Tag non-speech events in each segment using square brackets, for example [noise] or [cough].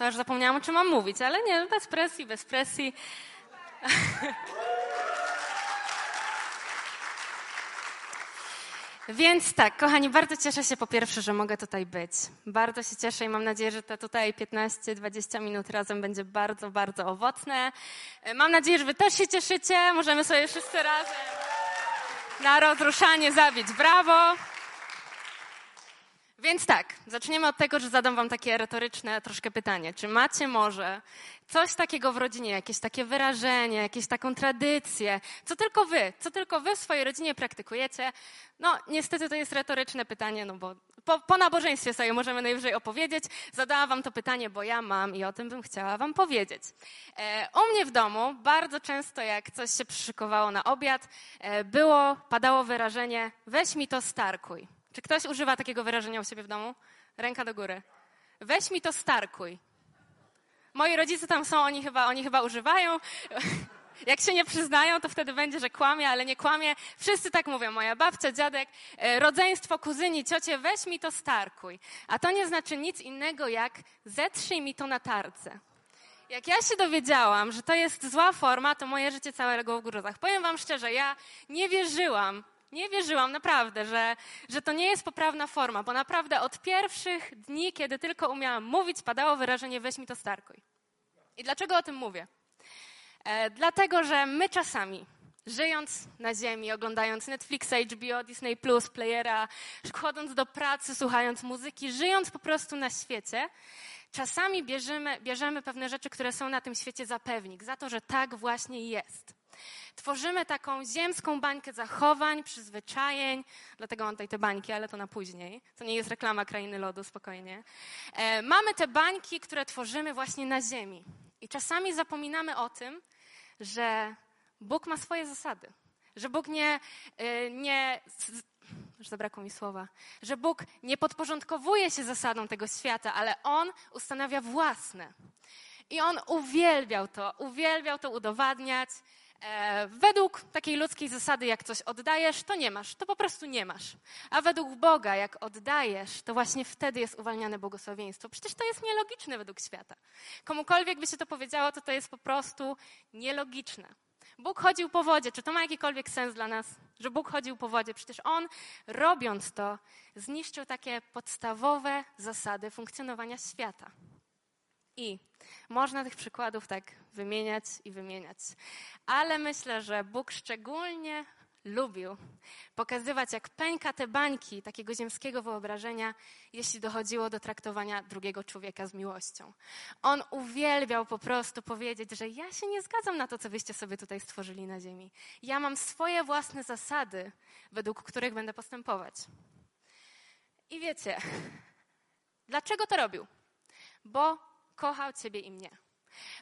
to już zapomniałam, o czym mam mówić, ale nie, bez presji, bez presji. [laughs] Więc tak, kochani, bardzo cieszę się po pierwsze, że mogę tutaj być. Bardzo się cieszę i mam nadzieję, że te tutaj 15-20 minut razem będzie bardzo, bardzo owocne. Mam nadzieję, że wy też się cieszycie. Możemy sobie wszyscy razem na rozruszanie zabić brawo. Więc tak, zaczniemy od tego, że zadam wam takie retoryczne troszkę pytanie. Czy macie może coś takiego w rodzinie, jakieś takie wyrażenie, jakieś taką tradycję, co tylko wy, co tylko wy w swojej rodzinie praktykujecie? No, niestety to jest retoryczne pytanie, no bo po, po nabożeństwie sobie możemy najwyżej opowiedzieć. Zadałam wam to pytanie, bo ja mam i o tym bym chciała wam powiedzieć. E, u mnie w domu bardzo często, jak coś się przyszykowało na obiad, e, było, padało wyrażenie weź mi to starkuj. Czy ktoś używa takiego wyrażenia u siebie w domu? Ręka do góry. Weź mi to starkuj. Moi rodzice tam są, oni chyba, oni chyba używają. [laughs] Jak się nie przyznają, to wtedy będzie, że kłamie, ale nie kłamie. Wszyscy tak mówią. Moja babcia, dziadek, e, rodzeństwo, kuzyni, ciocie, weź mi to starkuj. A to nie znaczy nic innego jak zetrzyj mi to na tarce. Jak ja się dowiedziałam, że to jest zła forma, to moje życie całego w gruzach. Powiem wam szczerze, ja nie wierzyłam, nie wierzyłam naprawdę, że, że to nie jest poprawna forma, bo naprawdę od pierwszych dni, kiedy tylko umiałam mówić, padało wyrażenie weź mi to starkuj. I dlaczego o tym mówię? E, dlatego, że my czasami, żyjąc na ziemi, oglądając Netflixa, HBO, Disney+, Playera, chodząc do pracy, słuchając muzyki, żyjąc po prostu na świecie, czasami bierzemy, bierzemy pewne rzeczy, które są na tym świecie za pewnik, za to, że tak właśnie jest. Tworzymy taką ziemską bańkę zachowań, przyzwyczajeń, dlatego mam tutaj te bańki, ale to na później. To nie jest reklama Krainy Lodu, spokojnie. E, mamy te bańki, które tworzymy właśnie na ziemi. I czasami zapominamy o tym, że Bóg ma swoje zasady. Że Bóg nie, e, nie już zabrakło mi słowa, że Bóg nie podporządkowuje się zasadom tego świata, ale On ustanawia własne. I On uwielbiał to, uwielbiał to udowadniać. E, według takiej ludzkiej zasady, jak coś oddajesz, to nie masz, to po prostu nie masz. A według Boga, jak oddajesz, to właśnie wtedy jest uwalniane błogosławieństwo. Przecież to jest nielogiczne według świata. Komukolwiek by się to powiedziało, to to jest po prostu nielogiczne. Bóg chodził po wodzie. Czy to ma jakikolwiek sens dla nas, że Bóg chodził po wodzie? Przecież On, robiąc to, zniszczył takie podstawowe zasady funkcjonowania świata. I można tych przykładów tak wymieniać i wymieniać. Ale myślę, że Bóg szczególnie lubił pokazywać, jak pęka te bańki takiego ziemskiego wyobrażenia, jeśli dochodziło do traktowania drugiego człowieka z miłością. On uwielbiał po prostu powiedzieć, że ja się nie zgadzam na to, co wyście sobie tutaj stworzyli na ziemi. Ja mam swoje własne zasady, według których będę postępować. I wiecie, dlaczego to robił? Bo kochał Ciebie i mnie.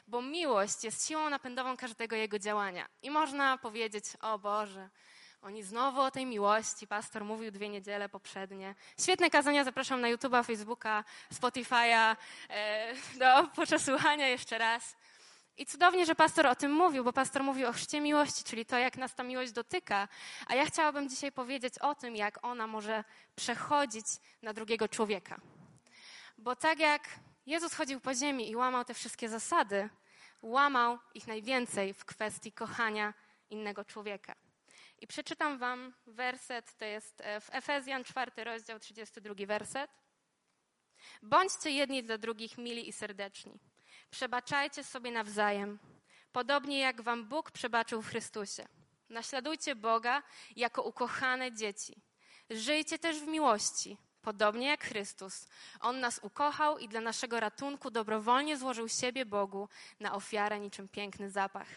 Bo miłość jest siłą napędową każdego jego działania. I można powiedzieć, o Boże, oni znowu o tej miłości. Pastor mówił dwie niedziele poprzednie. Świetne kazania, zapraszam na YouTube'a, Facebooka, Spotify'a e, do [laughs] przesłuchania jeszcze raz. I cudownie, że pastor o tym mówił, bo pastor mówił o chrzcie miłości, czyli to, jak nas ta miłość dotyka. A ja chciałabym dzisiaj powiedzieć o tym, jak ona może przechodzić na drugiego człowieka. Bo tak jak Jezus chodził po ziemi i łamał te wszystkie zasady, łamał ich najwięcej w kwestii kochania innego człowieka. I przeczytam wam werset, to jest e, w Efezjan 4 rozdział 32 werset. Bądźcie jedni dla drugich mili i serdeczni. Przebaczajcie sobie nawzajem, podobnie jak wam Bóg przebaczył w Chrystusie. Naśladujcie Boga jako ukochane dzieci. Żyjcie też w miłości, Podobnie jak Chrystus, On nas ukochał i dla naszego ratunku dobrowolnie złożył siebie Bogu na ofiarę niczym piękny zapach.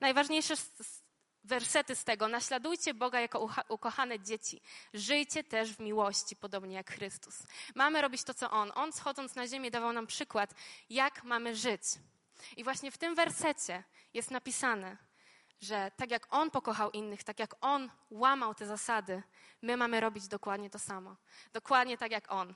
Najważniejsze wersety z tego. Naśladujcie Boga jako ukochane dzieci. Żyjcie też w miłości, podobnie jak Chrystus. Mamy robić to, co On. On schodząc na ziemię dawał nam przykład, jak mamy żyć. I właśnie w tym wersecie jest napisane, że tak jak On pokochał innych, tak jak On łamał te zasady, my mamy robić dokładnie to samo. Dokładnie tak jak On.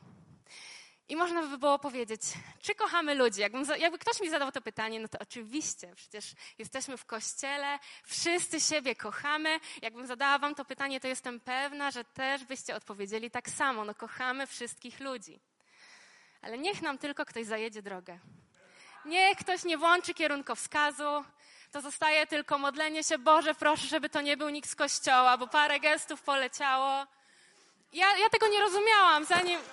I można by było powiedzieć, czy kochamy ludzi? Jakbym, jakby ktoś mi zadał to pytanie, no to oczywiście, przecież jesteśmy w kościele, wszyscy siebie kochamy. Jakbym zadała wam to pytanie, to jestem pewna, że też byście odpowiedzieli tak samo. No kochamy wszystkich ludzi. Ale niech nam tylko ktoś zajedzie drogę. Niech ktoś nie włączy kierunkowskazu, to zostaje tylko modlenie się, Boże, proszę, żeby to nie był nikt z kościoła, bo parę gestów poleciało. Ja, ja tego nie rozumiałam, zanim... [laughs]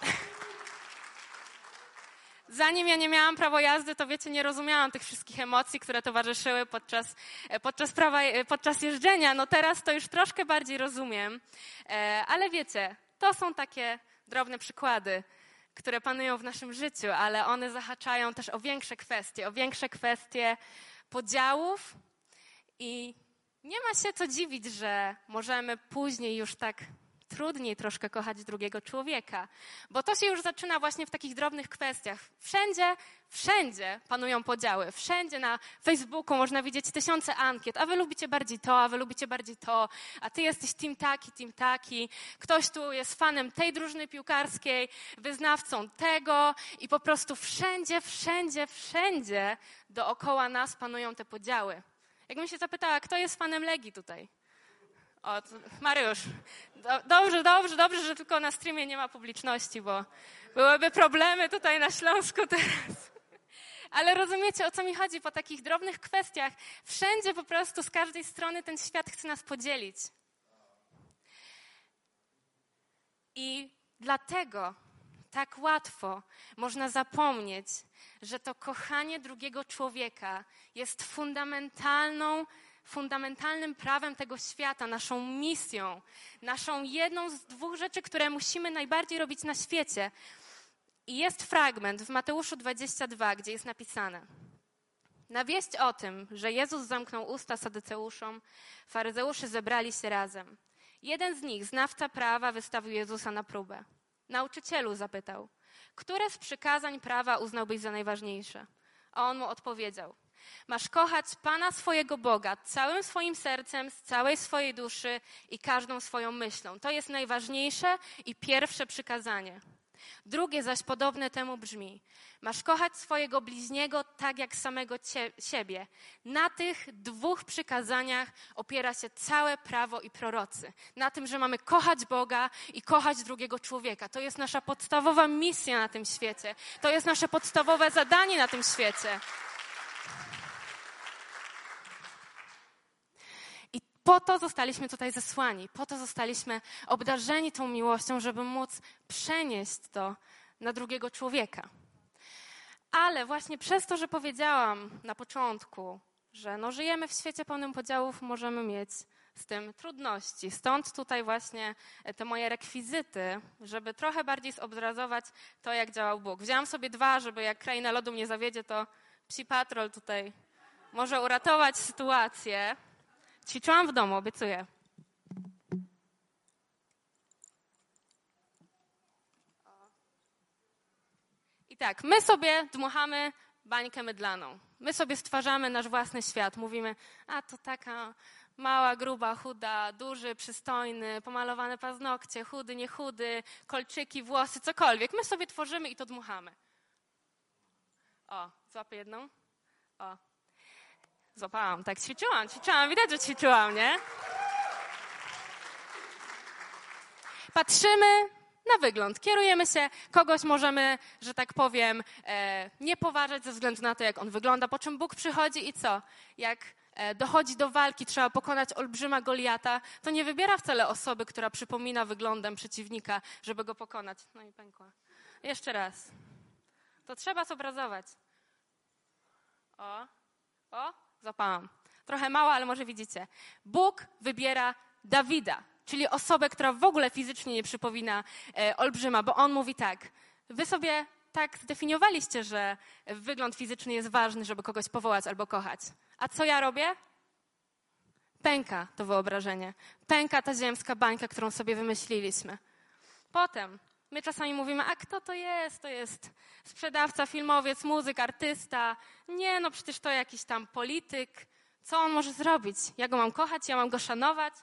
Zanim ja nie miałam prawo jazdy, to wiecie, nie rozumiałam tych wszystkich emocji, które towarzyszyły podczas, podczas, prawa, podczas jeżdżenia. No teraz to już troszkę bardziej rozumiem, e, ale wiecie, to są takie drobne przykłady, które panują w naszym życiu, ale one zahaczają też o większe kwestie, o większe kwestie podziałów i nie ma się co dziwić, że możemy później już tak trudniej troszkę kochać drugiego człowieka, bo to się już zaczyna właśnie w takich drobnych kwestiach. Wszędzie, wszędzie panują podziały. Wszędzie na Facebooku można widzieć tysiące ankiet, a wy lubicie bardziej to, a wy lubicie bardziej to, a ty jesteś team taki, team taki. Ktoś tu jest fanem tej drużyny piłkarskiej, wyznawcą tego i po prostu wszędzie, wszędzie, wszędzie dookoła nas panują te podziały. Jakbym się zapytała, kto jest fanem Legii tutaj? O, Mariusz, do, dobrze, dobrze, dobrze, że tylko na streamie nie ma publiczności, bo byłyby problemy tutaj na Śląsku teraz. Ale rozumiecie, o co mi chodzi po takich drobnych kwestiach. Wszędzie po prostu z każdej strony ten świat chce nas podzielić. I dlatego tak łatwo można zapomnieć, że to kochanie drugiego człowieka jest fundamentalną fundamentalnym prawem tego świata, naszą misją, naszą jedną z dwóch rzeczy, które musimy najbardziej robić na świecie. I jest fragment w Mateuszu 22, gdzie jest napisane: Na wieść o tym, że Jezus zamknął usta sadyceuszom, faryzeusze zebrali się razem. Jeden z nich, znawca prawa, wystawił Jezusa na próbę. Nauczycielu zapytał: Które z przykazań prawa uznałbyś za najważniejsze? A on mu odpowiedział: Masz kochać Pana swojego Boga całym swoim sercem, z całej swojej duszy i każdą swoją myślą. To jest najważniejsze i pierwsze przykazanie. Drugie zaś podobne temu brzmi: Masz kochać swojego bliźniego tak jak samego siebie. Na tych dwóch przykazaniach opiera się całe prawo i prorocy. Na tym, że mamy kochać Boga i kochać drugiego człowieka. To jest nasza podstawowa misja na tym świecie. To jest nasze podstawowe zadanie na tym świecie. Po to zostaliśmy tutaj zesłani, po to zostaliśmy obdarzeni tą miłością, żeby móc przenieść to na drugiego człowieka. Ale właśnie przez to, że powiedziałam na początku, że no żyjemy w świecie pełnym podziałów, możemy mieć z tym trudności. Stąd tutaj właśnie te moje rekwizyty, żeby trochę bardziej zobrazować to, jak działał Bóg. Wzięłam sobie dwa, żeby jak kraina lodu mnie zawiedzie, to psi patrol tutaj może uratować sytuację. Ćwiczyłam w domu, obiecuję. I tak, my sobie dmuchamy bańkę mydlaną. My sobie stwarzamy nasz własny świat. Mówimy, a to taka mała, gruba, chuda, duży, przystojny, pomalowane paznokcie, chudy, nie chudy, kolczyki, włosy, cokolwiek. My sobie tworzymy i to dmuchamy. O, złapię jedną. O, Złapałam, tak ćwiczyłam, ćwiczyłam, widać, że ćwiczyłam, nie? Patrzymy na wygląd, kierujemy się, kogoś możemy, że tak powiem, e, nie poważać ze względu na to, jak on wygląda, po czym Bóg przychodzi i co? Jak e, dochodzi do walki, trzeba pokonać olbrzyma Goliata, to nie wybiera wcale osoby, która przypomina wyglądem przeciwnika, żeby go pokonać. No i pękła. Jeszcze raz. To trzeba zobrazować. O, o, Złapałam. Trochę mała, ale może widzicie. Bóg wybiera Dawida, czyli osobę, która w ogóle fizycznie nie przypomina e, olbrzyma, bo on mówi tak. Wy sobie tak zdefiniowaliście, że wygląd fizyczny jest ważny, żeby kogoś powołać albo kochać. A co ja robię? Pęka to wyobrażenie. Pęka ta ziemska bańka, którą sobie wymyśliliśmy. Potem My czasami mówimy, a kto to jest? To jest sprzedawca, filmowiec, muzyk, artysta. Nie, no przecież to jakiś tam polityk. Co on może zrobić? Ja go mam kochać, ja mam go szanować.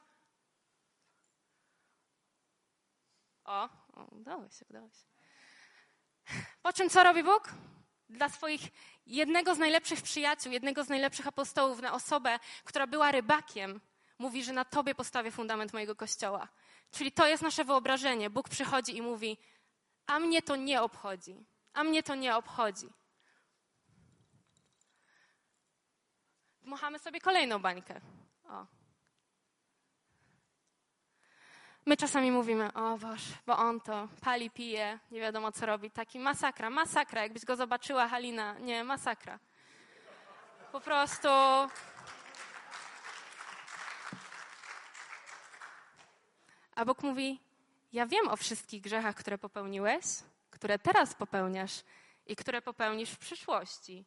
O, o udało się, udało się. Po czym co robi Bóg? Dla swoich jednego z najlepszych przyjaciół, jednego z najlepszych apostołów, na osobę, która była rybakiem, mówi, że na tobie postawię fundament mojego kościoła. Czyli to jest nasze wyobrażenie. Bóg przychodzi i mówi: A mnie to nie obchodzi. A mnie to nie obchodzi. Dmuchamy sobie kolejną bańkę. O. My czasami mówimy, o Boże, bo on to pali, pije, nie wiadomo co robi. Taki masakra, masakra. Jakbyś go zobaczyła, Halina, nie, masakra. Po prostu A Bóg mówi: Ja wiem o wszystkich grzechach, które popełniłeś, które teraz popełniasz i które popełnisz w przyszłości.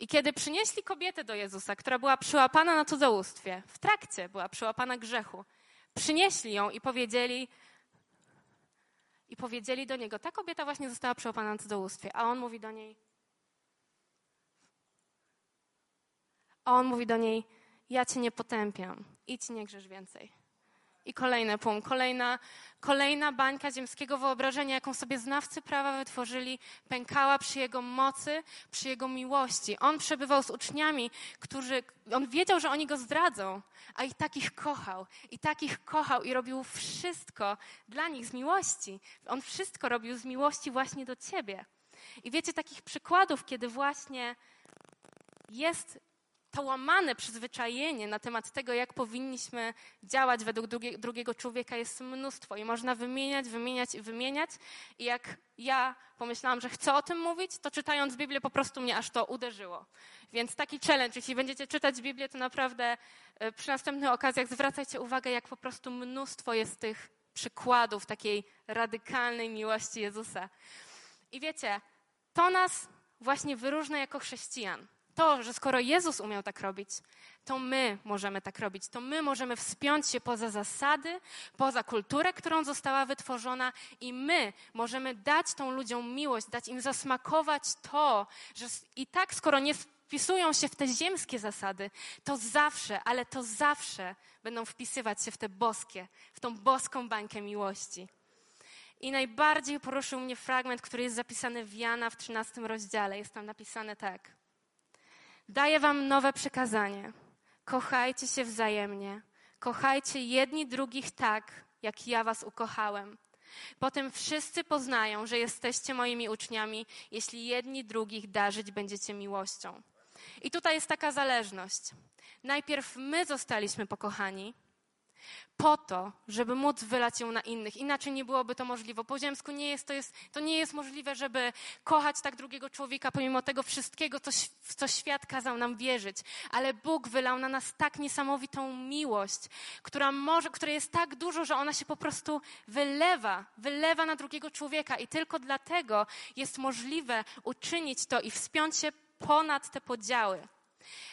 I kiedy przynieśli kobietę do Jezusa, która była przyłapana na cudzołóstwie, w trakcie była przyłapana grzechu, przynieśli ją i powiedzieli, i powiedzieli do niego: Ta kobieta właśnie została przyłapana na cudzołóstwie. A on mówi do niej: A on mówi do niej: Ja cię nie potępiam, idź nie grzesz więcej. I kolejny punkt, kolejna, kolejna bańka ziemskiego wyobrażenia, jaką sobie znawcy prawa wytworzyli, pękała przy jego mocy, przy jego miłości. On przebywał z uczniami, którzy, on wiedział, że oni go zdradzą, a i takich kochał. I takich kochał i robił wszystko dla nich z miłości. On wszystko robił z miłości właśnie do ciebie. I wiecie takich przykładów, kiedy właśnie jest to łamane przyzwyczajenie na temat tego, jak powinniśmy działać według drugie, drugiego człowieka jest mnóstwo i można wymieniać, wymieniać i wymieniać. I jak ja pomyślałam, że chcę o tym mówić, to czytając Biblię po prostu mnie aż to uderzyło. Więc taki challenge, jeśli będziecie czytać Biblię, to naprawdę e, przy następnych okazjach zwracajcie uwagę, jak po prostu mnóstwo jest tych przykładów takiej radykalnej miłości Jezusa. I wiecie, to nas właśnie wyróżnia jako chrześcijan to, że skoro Jezus umiał tak robić, to my możemy tak robić. To my możemy wspiąć się poza zasady, poza kulturę, którą została wytworzona, i my możemy dać tą ludziom miłość, dać im zasmakować to, że i tak, skoro nie wpisują się w te ziemskie zasady, to zawsze, ale to zawsze będą wpisywać się w te boskie, w tą boską bańkę miłości. I najbardziej poruszył mnie fragment, który jest zapisany w Jana w 13 rozdziale. Jest tam napisane tak. Daję wam nowe przekazanie. Kochajcie się wzajemnie. Kochajcie jedni drugich tak, jak ja was ukochałem. Potem wszyscy poznają, że jesteście moimi uczniami, jeśli jedni drugich darzyć będziecie miłością. I tutaj jest taka zależność. Najpierw my zostaliśmy pokochani, po to, żeby móc wylać ją na innych. Inaczej nie byłoby to możliwe. Po ziemsku nie jest to, jest, to nie jest możliwe, żeby kochać tak drugiego człowieka, pomimo tego wszystkiego, co, w co świat kazał nam wierzyć. Ale Bóg wylał na nas tak niesamowitą miłość, która może, której jest tak dużo, że ona się po prostu wylewa, wylewa na drugiego człowieka. I tylko dlatego jest możliwe uczynić to i wspiąć się ponad te podziały.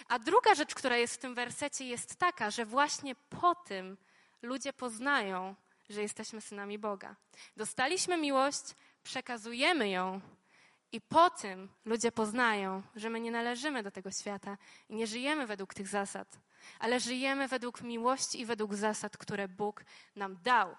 A druga rzecz, która jest w tym wersecie, jest taka, że właśnie po tym ludzie poznają, że jesteśmy synami Boga. Dostaliśmy miłość, przekazujemy ją, i po tym ludzie poznają, że my nie należymy do tego świata i nie żyjemy według tych zasad, ale żyjemy według miłości i według zasad, które Bóg nam dał.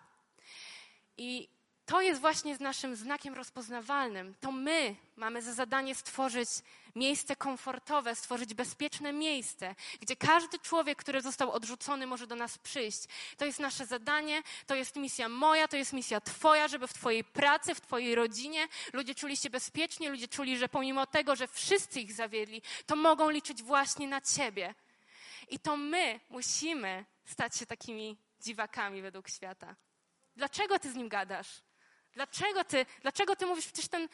I to jest właśnie naszym znakiem rozpoznawalnym. To my mamy za zadanie stworzyć miejsce komfortowe, stworzyć bezpieczne miejsce, gdzie każdy człowiek, który został odrzucony, może do nas przyjść. To jest nasze zadanie, to jest misja moja, to jest misja Twoja, żeby w Twojej pracy, w Twojej rodzinie ludzie czuli się bezpiecznie, ludzie czuli, że pomimo tego, że wszyscy ich zawiedli, to mogą liczyć właśnie na Ciebie. I to my musimy stać się takimi dziwakami według świata. Dlaczego Ty z nim gadasz? Dlaczego ty, dlaczego ty mówisz, przecież ten,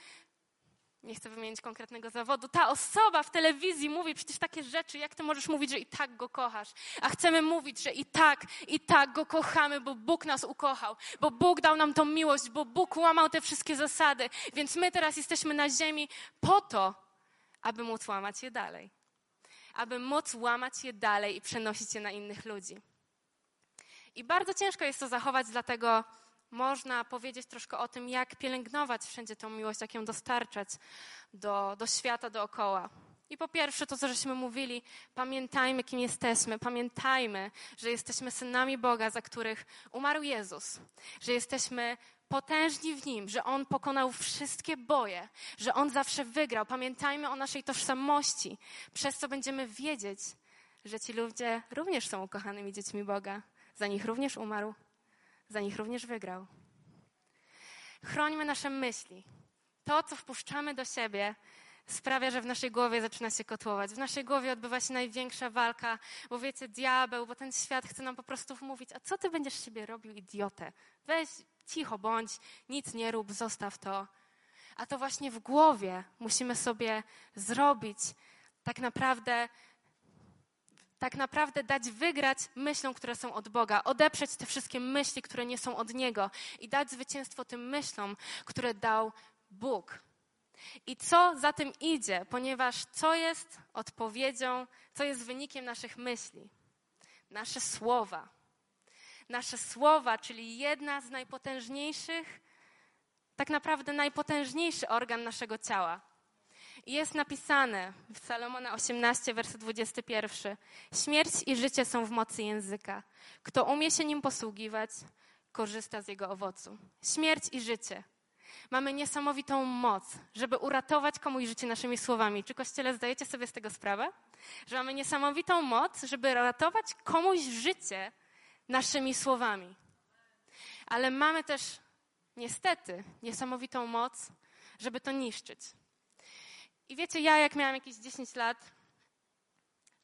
nie chcę wymienić konkretnego zawodu, ta osoba w telewizji mówi przecież takie rzeczy, jak ty możesz mówić, że i tak go kochasz? A chcemy mówić, że i tak, i tak go kochamy, bo Bóg nas ukochał, bo Bóg dał nam tą miłość, bo Bóg łamał te wszystkie zasady, więc my teraz jesteśmy na ziemi po to, aby móc łamać je dalej. Aby móc łamać je dalej i przenosić je na innych ludzi. I bardzo ciężko jest to zachować, dlatego można powiedzieć troszkę o tym, jak pielęgnować wszędzie tą miłość, jak ją dostarczać do, do świata dookoła. I po pierwsze, to co żeśmy mówili, pamiętajmy, kim jesteśmy. Pamiętajmy, że jesteśmy synami Boga, za których umarł Jezus. Że jesteśmy potężni w Nim, że On pokonał wszystkie boje, że On zawsze wygrał. Pamiętajmy o naszej tożsamości, przez co będziemy wiedzieć, że ci ludzie również są ukochanymi dziećmi Boga. Za nich również umarł, za nich również wygrał. Chrońmy nasze myśli. To, co wpuszczamy do siebie, sprawia, że w naszej głowie zaczyna się kotłować. W naszej głowie odbywa się największa walka, bo wiecie, diabeł, bo ten świat chce nam po prostu wmówić, a co ty będziesz siebie robił, idiotę? Weź, cicho bądź, nic nie rób, zostaw to. A to właśnie w głowie musimy sobie zrobić tak naprawdę tak naprawdę dać wygrać myślom, które są od Boga, odeprzeć te wszystkie myśli, które nie są od Niego i dać zwycięstwo tym myślom, które dał Bóg. I co za tym idzie, ponieważ co jest odpowiedzią, co jest wynikiem naszych myśli? Nasze słowa. Nasze słowa, czyli jedna z najpotężniejszych, tak naprawdę najpotężniejszy organ naszego ciała. Jest napisane w Salomona 18, werset 21. Śmierć i życie są w mocy języka. Kto umie się nim posługiwać, korzysta z jego owocu. Śmierć i życie. Mamy niesamowitą moc, żeby uratować komuś życie naszymi słowami. Czy Kościele zdajecie sobie z tego sprawę? Że mamy niesamowitą moc, żeby ratować komuś życie naszymi słowami. Ale mamy też niestety niesamowitą moc, żeby to niszczyć. I wiecie, ja jak miałam jakieś 10 lat,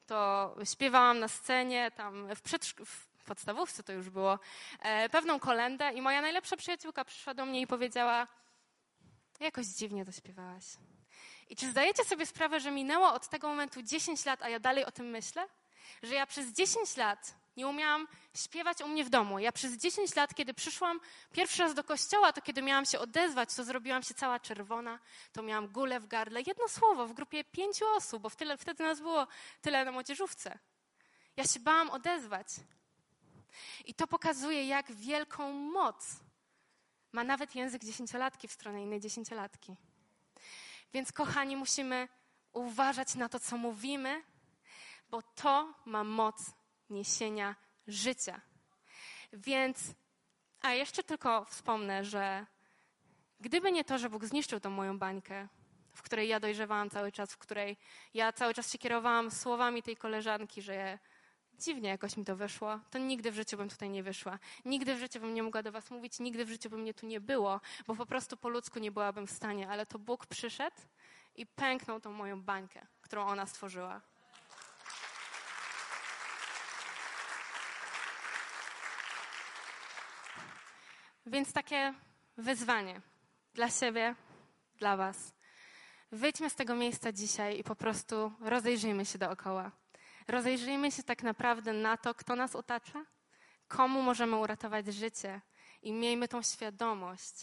to śpiewałam na scenie, tam w, w podstawówce to już było, e, pewną kolendę i moja najlepsza przyjaciółka przyszła do mnie i powiedziała, jakoś dziwnie to śpiewałaś. I czy zdajecie sobie sprawę, że minęło od tego momentu 10 lat, a ja dalej o tym myślę? Że ja przez 10 lat nie umiałam śpiewać u mnie w domu. Ja przez 10 lat, kiedy przyszłam pierwszy raz do kościoła, to kiedy miałam się odezwać, to zrobiłam się cała czerwona, to miałam gulę w gardle. Jedno słowo w grupie pięciu osób, bo wtedy, wtedy nas było tyle na młodzieżówce. Ja się bałam odezwać. I to pokazuje, jak wielką moc ma nawet język dziesięciolatki w stronę innej dziesięciolatki. Więc, kochani, musimy uważać na to, co mówimy, bo to ma moc niesienia życia. Więc, a jeszcze tylko wspomnę, że gdyby nie to, że Bóg zniszczył tą moją bańkę, w której ja dojrzewałam cały czas, w której ja cały czas się kierowałam słowami tej koleżanki, że dziwnie jakoś mi to wyszło, to nigdy w życiu bym tutaj nie wyszła. Nigdy w życiu bym nie mogła do was mówić, nigdy w życiu by mnie tu nie było, bo po prostu po ludzku nie byłabym w stanie, ale to Bóg przyszedł i pęknął tą moją bańkę, którą ona stworzyła. Więc takie wyzwanie dla siebie, dla Was. Wyjdźmy z tego miejsca dzisiaj i po prostu rozejrzyjmy się dookoła. Rozejrzyjmy się tak naprawdę na to, kto nas otacza, komu możemy uratować życie i miejmy tą świadomość,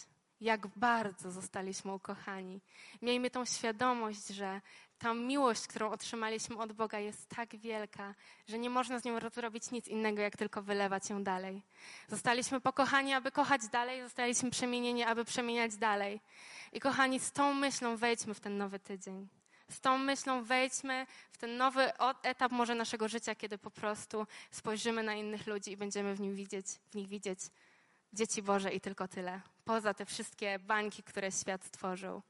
jak bardzo zostaliśmy ukochani. Miejmy tą świadomość, że ta miłość, którą otrzymaliśmy od Boga, jest tak wielka, że nie można z nią zrobić nic innego, jak tylko wylewać ją dalej. Zostaliśmy pokochani, aby kochać dalej, zostaliśmy przemienieni, aby przemieniać dalej. I kochani, z tą myślą wejdźmy w ten nowy tydzień. Z tą myślą wejdźmy w ten nowy etap może naszego życia, kiedy po prostu spojrzymy na innych ludzi i będziemy w, nim widzieć, w nich widzieć dzieci Boże i tylko tyle. Poza te wszystkie bańki, które świat stworzył.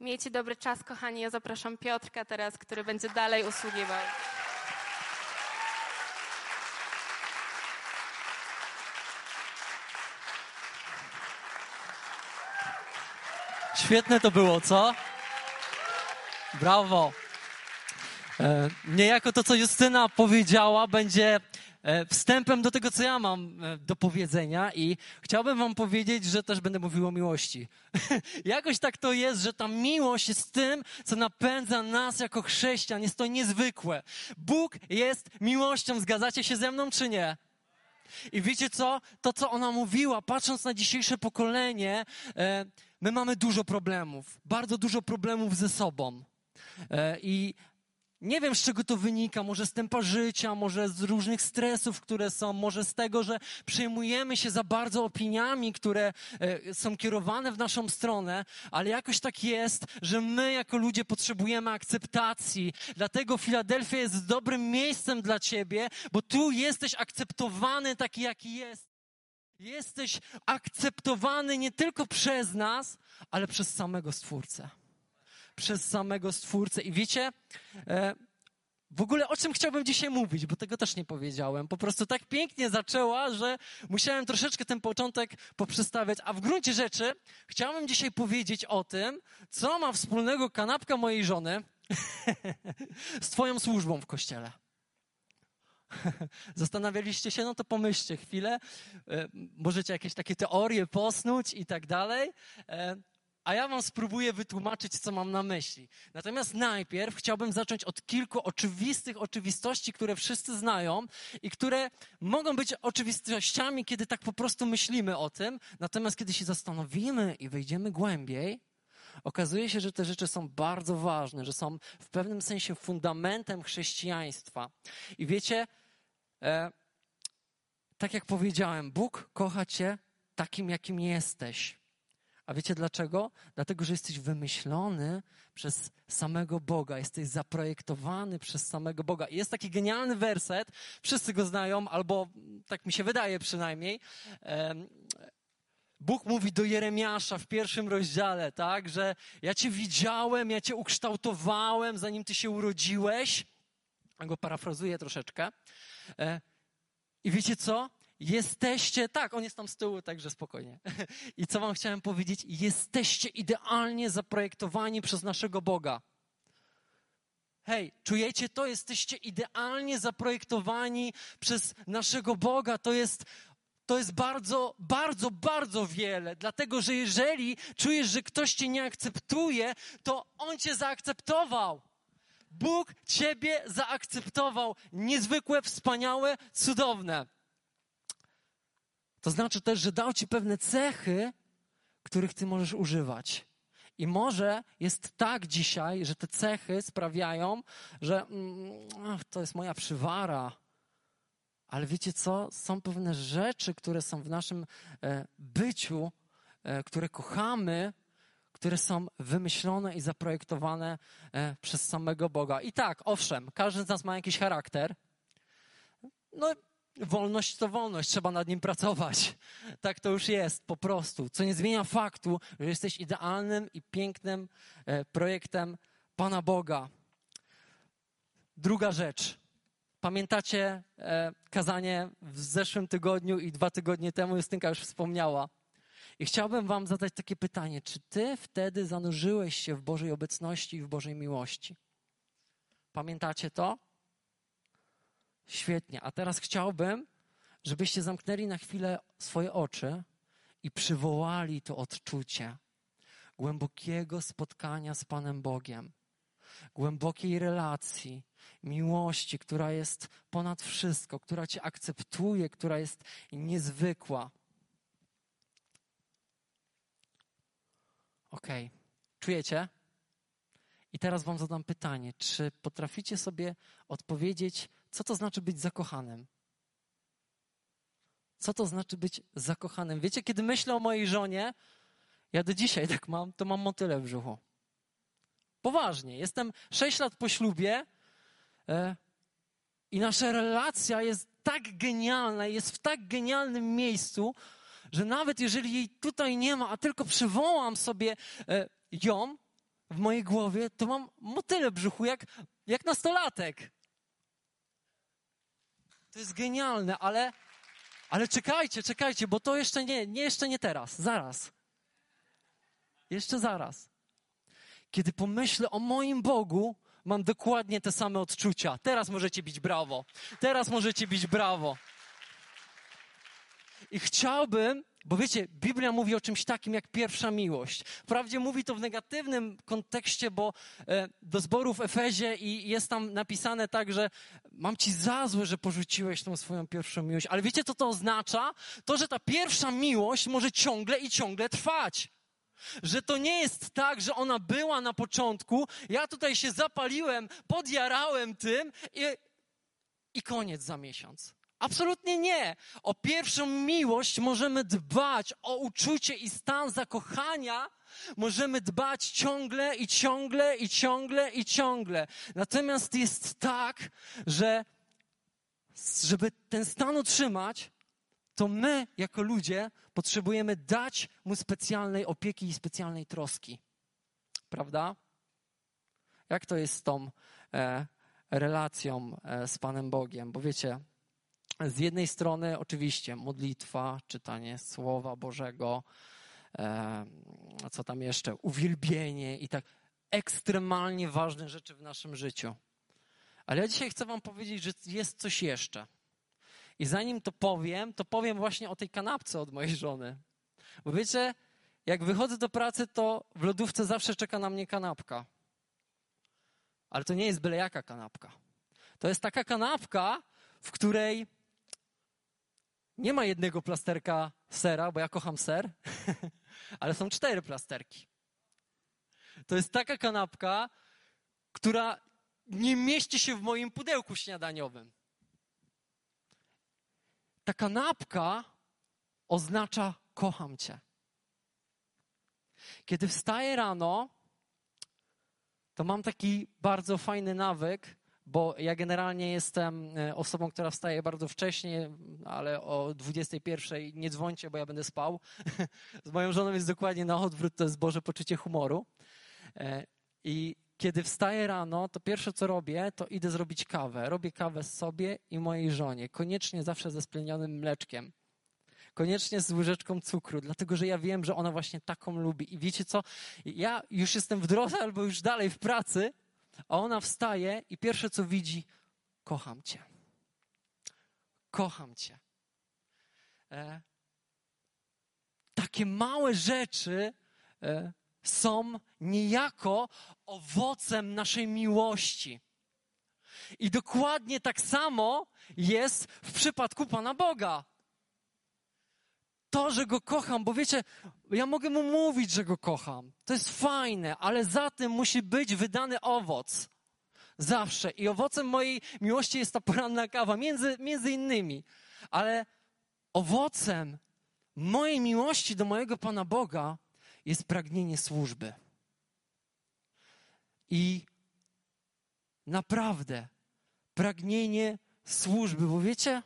Miejcie dobry czas, kochani. Ja zapraszam Piotrka teraz, który będzie dalej usługiwał. Świetne to było, co? Brawo. E, niejako to, co Justyna powiedziała, będzie wstępem do tego, co ja mam e, do powiedzenia i chciałbym wam powiedzieć, że też będę mówił o miłości. [laughs] Jakoś tak to jest, że ta miłość jest tym, co napędza nas jako chrześcijan. Jest to niezwykłe. Bóg jest miłością. Zgadzacie się ze mną, czy nie? I wiecie co? To, co ona mówiła, patrząc na dzisiejsze pokolenie, my mamy dużo problemów. Bardzo dużo problemów ze sobą. I nie wiem, z czego to wynika, może z tempa życia, może z różnych stresów, które są, może z tego, że przejmujemy się za bardzo opiniami, które e, są kierowane w naszą stronę, ale jakoś tak jest, że my jako ludzie potrzebujemy akceptacji. Dlatego Filadelfia jest dobrym miejscem dla ciebie, bo tu jesteś akceptowany taki, jaki jest. Jesteś akceptowany nie tylko przez nas, ale przez samego Stwórcę przez samego Stwórcę. I wiecie, e, w ogóle o czym chciałbym dzisiaj mówić, bo tego też nie powiedziałem. Po prostu tak pięknie zaczęła, że musiałem troszeczkę ten początek poprzestawiać. A w gruncie rzeczy chciałbym dzisiaj powiedzieć o tym, co ma wspólnego kanapka mojej żony [laughs] z Twoją służbą w kościele. [laughs] Zastanawialiście się? No to pomyślcie chwilę. E, możecie jakieś takie teorie posnuć i tak dalej. A ja wam spróbuję wytłumaczyć, co mam na myśli. Natomiast najpierw chciałbym zacząć od kilku oczywistych oczywistości, które wszyscy znają i które mogą być oczywistościami, kiedy tak po prostu myślimy o tym. Natomiast kiedy się zastanowimy i wejdziemy głębiej, okazuje się, że te rzeczy są bardzo ważne, że są w pewnym sensie fundamentem chrześcijaństwa. I wiecie, e, tak jak powiedziałem, Bóg kocha cię takim, jakim jesteś. A wiecie dlaczego? Dlatego, że jesteś wymyślony przez samego Boga, jesteś zaprojektowany przez samego Boga. I jest taki genialny werset, wszyscy go znają, albo tak mi się wydaje przynajmniej. Bóg mówi do Jeremiasza w pierwszym rozdziale, tak, że ja cię widziałem, ja cię ukształtowałem, zanim ty się urodziłeś. Ja go parafrazuję troszeczkę. E, I wiecie co? Jesteście, tak, on jest tam z tyłu, także spokojnie. [laughs] I co wam chciałem powiedzieć? Jesteście idealnie zaprojektowani przez naszego Boga. Hej, czujecie to? Jesteście idealnie zaprojektowani przez naszego Boga. To jest, to jest bardzo, bardzo, bardzo wiele. Dlatego, że jeżeli czujesz, że ktoś cię nie akceptuje, to on cię zaakceptował. Bóg ciebie zaakceptował. Niezwykłe, wspaniałe, cudowne. To znaczy też, że dał ci pewne cechy, których ty możesz używać. I może jest tak dzisiaj, że te cechy sprawiają, że mm, to jest moja przywara. Ale wiecie co? Są pewne rzeczy, które są w naszym e, byciu, e, które kochamy, które są wymyślone i zaprojektowane e, przez samego Boga. I tak, owszem, każdy z nas ma jakiś charakter. No, Wolność to wolność, trzeba nad nim pracować. [laughs] Tak to już jest, po prostu. Co nie zmienia faktu, że jesteś idealnym i pięknym e, projektem Pana Boga. Druga rzecz. Pamiętacie e, kazanie w zeszłym tygodniu i dwa tygodnie temu, Justynka już wspomniała. I chciałbym Wam zadać takie pytanie: czy Ty wtedy zanurzyłeś się w Bożej obecności i w Bożej miłości? Pamiętacie to? Świetnie. A teraz chciałbym, żebyście zamknęli na chwilę swoje oczy i przywołali to odczucie głębokiego spotkania z Panem Bogiem, głębokiej relacji, miłości, która jest ponad wszystko, która Cię akceptuje, która jest niezwykła. Ok, czujecie? I teraz Wam zadam pytanie: czy potraficie sobie odpowiedzieć co to znaczy być zakochanym? Co to znaczy być zakochanym? Wiecie, kiedy myślę o mojej żonie, ja do dzisiaj tak mam, to mam motyle w brzuchu. Poważnie. Jestem sześć lat po ślubie e, i nasza relacja jest tak genialna, jest w tak genialnym miejscu, że nawet jeżeli jej tutaj nie ma, a tylko przywołam sobie e, ją w mojej głowie, to mam motyle w brzuchu, jak, jak nastolatek. To jest genialne, ale, ale czekajcie, czekajcie, bo to jeszcze nie, nie, jeszcze nie teraz, zaraz. Jeszcze zaraz. Kiedy pomyślę o moim Bogu, mam dokładnie te same odczucia. Teraz możecie bić brawo. Teraz możecie bić brawo. I chciałbym, bo wiecie, Biblia mówi o czymś takim jak pierwsza miłość. Wprawdzie mówi to w negatywnym kontekście, bo e, do zboru w Efezie i jest tam napisane tak, że mam ci za złe, że porzuciłeś tą swoją pierwszą miłość. Ale wiecie, co to oznacza? To, że ta pierwsza miłość może ciągle i ciągle trwać. Że to nie jest tak, że ona była na początku, ja tutaj się zapaliłem, podjarałem tym i, i koniec za miesiąc. Absolutnie nie. O pierwszą miłość możemy dbać, o uczucie i stan zakochania możemy dbać ciągle i ciągle i ciągle i ciągle. Natomiast jest tak, że żeby ten stan utrzymać, to my, jako ludzie, potrzebujemy dać mu specjalnej opieki i specjalnej troski. Prawda? Jak to jest z tą e, relacją e, z Panem Bogiem? Bo wiecie, z jednej strony oczywiście modlitwa, czytanie Słowa Bożego, co tam jeszcze, uwielbienie i tak ekstremalnie ważne rzeczy w naszym życiu. Ale ja dzisiaj chcę Wam powiedzieć, że jest coś jeszcze. I zanim to powiem, to powiem właśnie o tej kanapce od mojej żony. Bo wiecie, jak wychodzę do pracy, to w lodówce zawsze czeka na mnie kanapka. Ale to nie jest byle jaka kanapka. To jest taka kanapka, w której nie ma jednego plasterka sera, bo ja kocham ser, [laughs] ale są cztery plasterki. To jest taka kanapka, która nie mieści się w moim pudełku śniadaniowym. Ta kanapka oznacza kocham cię. Kiedy wstaję rano, to mam taki bardzo fajny nawyk, bo ja generalnie jestem e, osobą, która wstaje bardzo wcześnie, ale o 21 nie dzwońcie, bo ja będę spał. [laughs] Z moją żoną jest dokładnie na odwrót, to jest Boże poczucie humoru. E, I kiedy wstaję rano, to pierwsze co robię, to idę zrobić kawę. Robię kawę sobie i mojej żonie. Koniecznie zawsze ze splenionym mleczkiem. Koniecznie z łyżeczką cukru, dlatego że ja wiem, że ona właśnie taką lubi. I wiecie co? Ja już jestem w drodze albo już dalej w pracy, a ona wstaje i pierwsze co widzi, kocham cię. Kocham cię. E, takie małe rzeczy e, są niejako owocem naszej miłości. I dokładnie tak samo jest w przypadku Pana Boga. To, że go kocham, bo wiecie, ja mogę mu mówić, że go kocham. To jest fajne, ale za tym musi być wydany owoc. Zawsze. I owocem mojej miłości jest ta poranna kawa, między, między innymi. Ale owocem mojej miłości do mojego Pana Boga jest pragnienie służby. I naprawdę pragnienie służby, bo wiecie,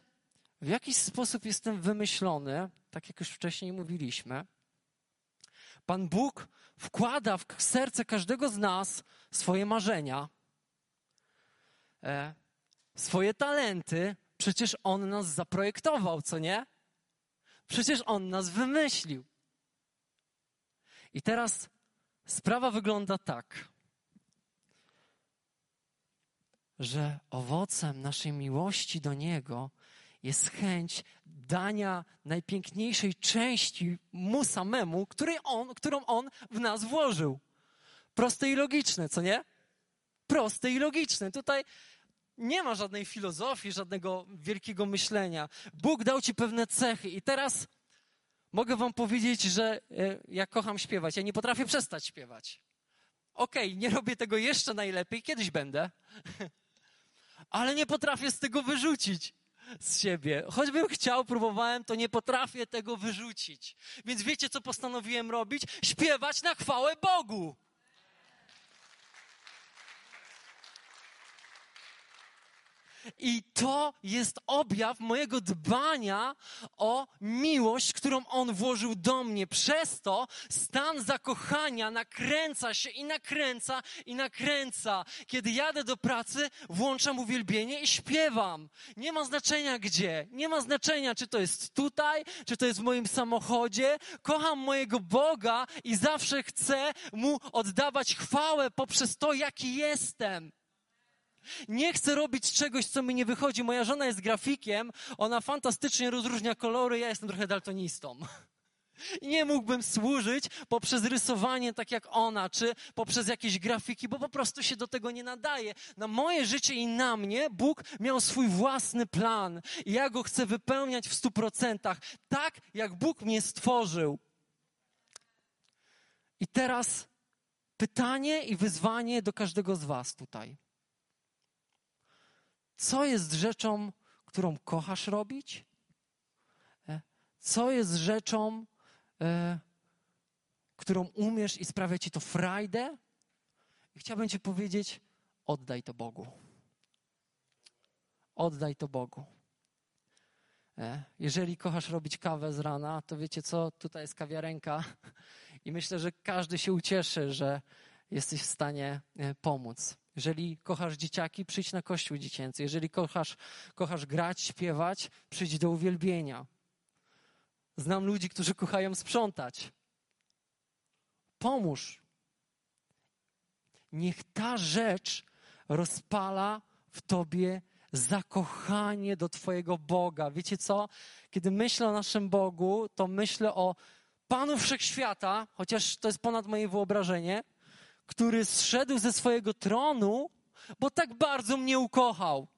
w jakiś sposób jestem wymyślony, tak jak już wcześniej mówiliśmy. Pan Bóg wkłada w serce każdego z nas swoje marzenia, e, swoje talenty. Przecież On nas zaprojektował, co nie? Przecież On nas wymyślił. I teraz sprawa wygląda tak, że owocem naszej miłości do Niego jest chęć dania najpiękniejszej części mu samemu, której on, którą On w nas włożył. Proste i logiczne, co nie? Proste i logiczne. Tutaj nie ma żadnej filozofii, żadnego wielkiego myślenia. Bóg dał ci pewne cechy i teraz mogę wam powiedzieć, że e, ja kocham śpiewać. Ja nie potrafię przestać śpiewać. Okej, okay, nie robię tego jeszcze najlepiej, kiedyś będę, [laughs] ale nie potrafię z tego wyrzucić z siebie. Choćbym chciał, próbowałem, to nie potrafię tego wyrzucić. Więc wiecie, co postanowiłem robić? Śpiewać na chwałę Bogu. I to jest objaw mojego dbania o miłość, którą On włożył do mnie. Przez to stan zakochania nakręca się i nakręca i nakręca. Kiedy jadę do pracy, włączam uwielbienie i śpiewam. Nie ma znaczenia gdzie. Nie ma znaczenia, czy to jest tutaj, czy to jest w moim samochodzie. Kocham mojego Boga i zawsze chcę Mu oddawać chwałę poprzez to, jaki jestem. Nie chcę robić czegoś, co mi nie wychodzi. Moja żona jest grafikiem, ona fantastycznie rozróżnia kolory, ja jestem trochę daltonistą. [laughs] Nie mógłbym służyć poprzez rysowanie tak jak ona, czy poprzez jakieś grafiki, bo po prostu się do tego nie nadaje. Na moje życie i na mnie Bóg miał swój własny plan i ja go chcę wypełniać w stu procentach, tak jak Bóg mnie stworzył. I teraz pytanie i wyzwanie do każdego z Was tutaj. Co jest rzeczą, którą kochasz robić? E, Co jest rzeczą, e, którą umiesz i sprawia ci to frajdę? I chciałbym Ci powiedzieć: oddaj to Bogu. Oddaj to Bogu. E, Jeżeli kochasz robić kawę z rana, to wiecie co? Tutaj jest kawiarenka [laughs] i myślę, że każdy się ucieszy, że jesteś w stanie pomóc. Jeżeli kochasz dzieciaki, przyjdź na kościół dziecięcy. Jeżeli kochasz, kochasz grać, śpiewać, przyjdź do uwielbienia. Znam ludzi, którzy kochają sprzątać. Pomóż. Niech ta rzecz rozpala w tobie zakochanie do Twojego Boga. Wiecie co? Kiedy myślę o naszym Bogu, to myślę o Panu Wszechświata, chociaż to jest ponad moje wyobrażenie, który zszedł ze swojego tronu, bo tak bardzo mnie ukochał.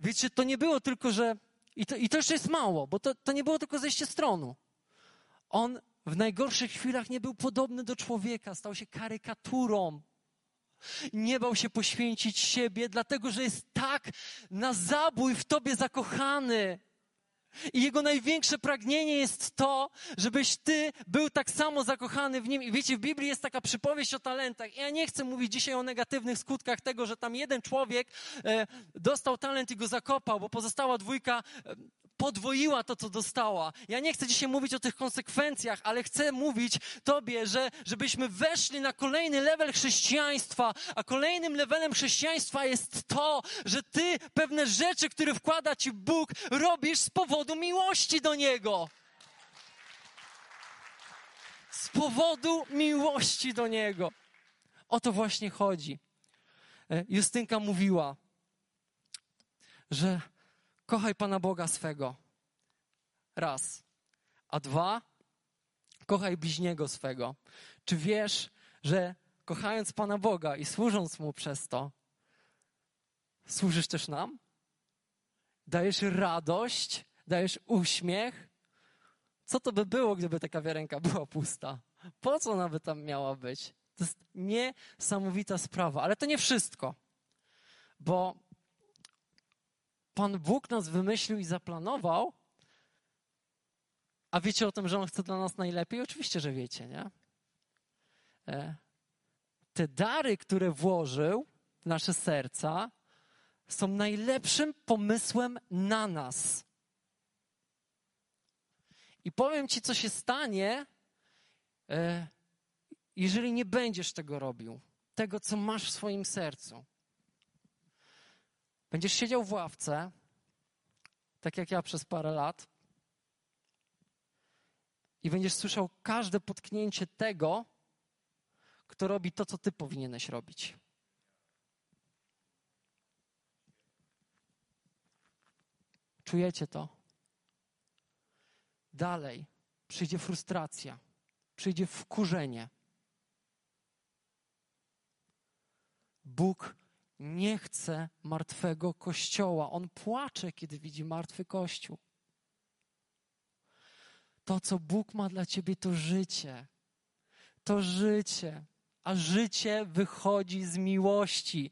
Wiecie, to nie było tylko, że. I to, i to jeszcze jest mało, bo to, to nie było tylko zejście z tronu. On w najgorszych chwilach nie był podobny do człowieka, stał się karykaturą. Nie bał się poświęcić siebie, dlatego że jest tak na zabój w tobie zakochany. I jego największe pragnienie jest to, żebyś ty był tak samo zakochany w nim. I wiecie, w Biblii jest taka przypowieść o talentach. Ja nie chcę mówić dzisiaj o negatywnych skutkach tego, że tam jeden człowiek e, dostał talent i go zakopał, bo pozostała dwójka podwoiła to, co dostała. Ja nie chcę dzisiaj mówić o tych konsekwencjach, ale chcę mówić Tobie, że żebyśmy weszli na kolejny level chrześcijaństwa, a kolejnym levelem chrześcijaństwa jest to, że Ty pewne rzeczy, które wkłada Ci Bóg, robisz z powodu miłości do Niego. Z powodu miłości do Niego. O to właśnie chodzi. E, Justynka mówiła, że kochaj Pana Boga swego. Raz. A dwa, kochaj bliźniego swego. Czy wiesz, że kochając Pana Boga i służąc Mu przez to, służysz też nam? Dajesz radość, dajesz uśmiech. Co to by było, gdyby ta kawiarenka była pusta? Po co ona by tam miała być? To jest niesamowita sprawa, ale to nie wszystko. Bo Pan Bóg nas wymyślił i zaplanował, a wiecie o tym, że On chce dla nas najlepiej? Oczywiście, że wiecie, nie? E, te dary, które włożył w nasze serca, są najlepszym pomysłem na nas. I powiem Ci, co się stanie, e, jeżeli nie będziesz tego robił, tego, co masz w swoim sercu. Będziesz siedział w ławce, tak jak ja przez parę lat, i będziesz słyszał każde potknięcie tego, kto robi to, co ty powinieneś robić. Czujecie to? Dalej przyjdzie frustracja, przyjdzie wkurzenie. Bóg nie chce martwego kościoła. On płacze, kiedy widzi martwy kościół. To, co Bóg ma dla ciebie, to życie. To życie. A życie wychodzi z miłości.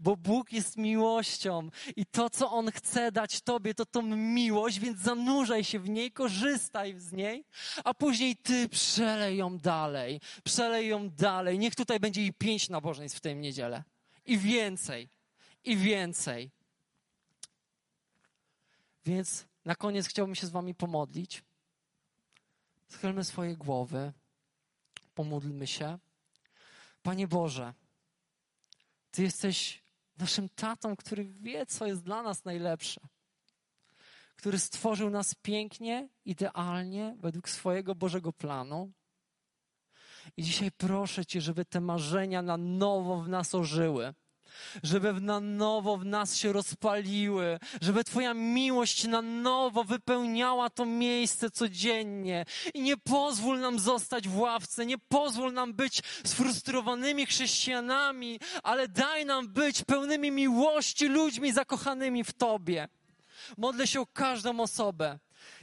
Bo Bóg jest miłością i to, co On chce dać Tobie, to tą miłość, więc zanurzaj się w niej, korzystaj z niej, a później Ty przelej ją dalej, przelej ją dalej. Niech tutaj będzie i pięć nabożeństw w tej niedzielę. I więcej, i więcej. Więc na koniec chciałbym się z Wami pomodlić. Schylmy swoje głowy, pomódlmy się. Panie Boże, Ty jesteś naszym tatą, który wie, co jest dla nas najlepsze. Który stworzył nas pięknie, idealnie, według swojego Bożego planu. I dzisiaj proszę Cię, żeby te marzenia na nowo w nas ożyły żeby na nowo w nas się rozpaliły, żeby Twoja miłość na nowo wypełniała to miejsce codziennie. I nie pozwól nam zostać w ławce, nie pozwól nam być sfrustrowanymi chrześcijanami, ale daj nam być pełnymi miłości ludźmi zakochanymi w Tobie. Modlę się o każdą osobę.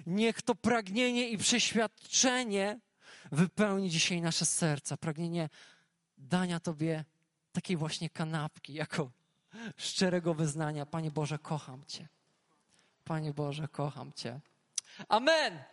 Niech to pragnienie i przeświadczenie wypełni dzisiaj nasze serca. Pragnienie dania Tobie takiej właśnie kanapki, jako szczerego wyznania. Panie Boże, kocham Cię. Panie Boże, kocham Cię. Amen!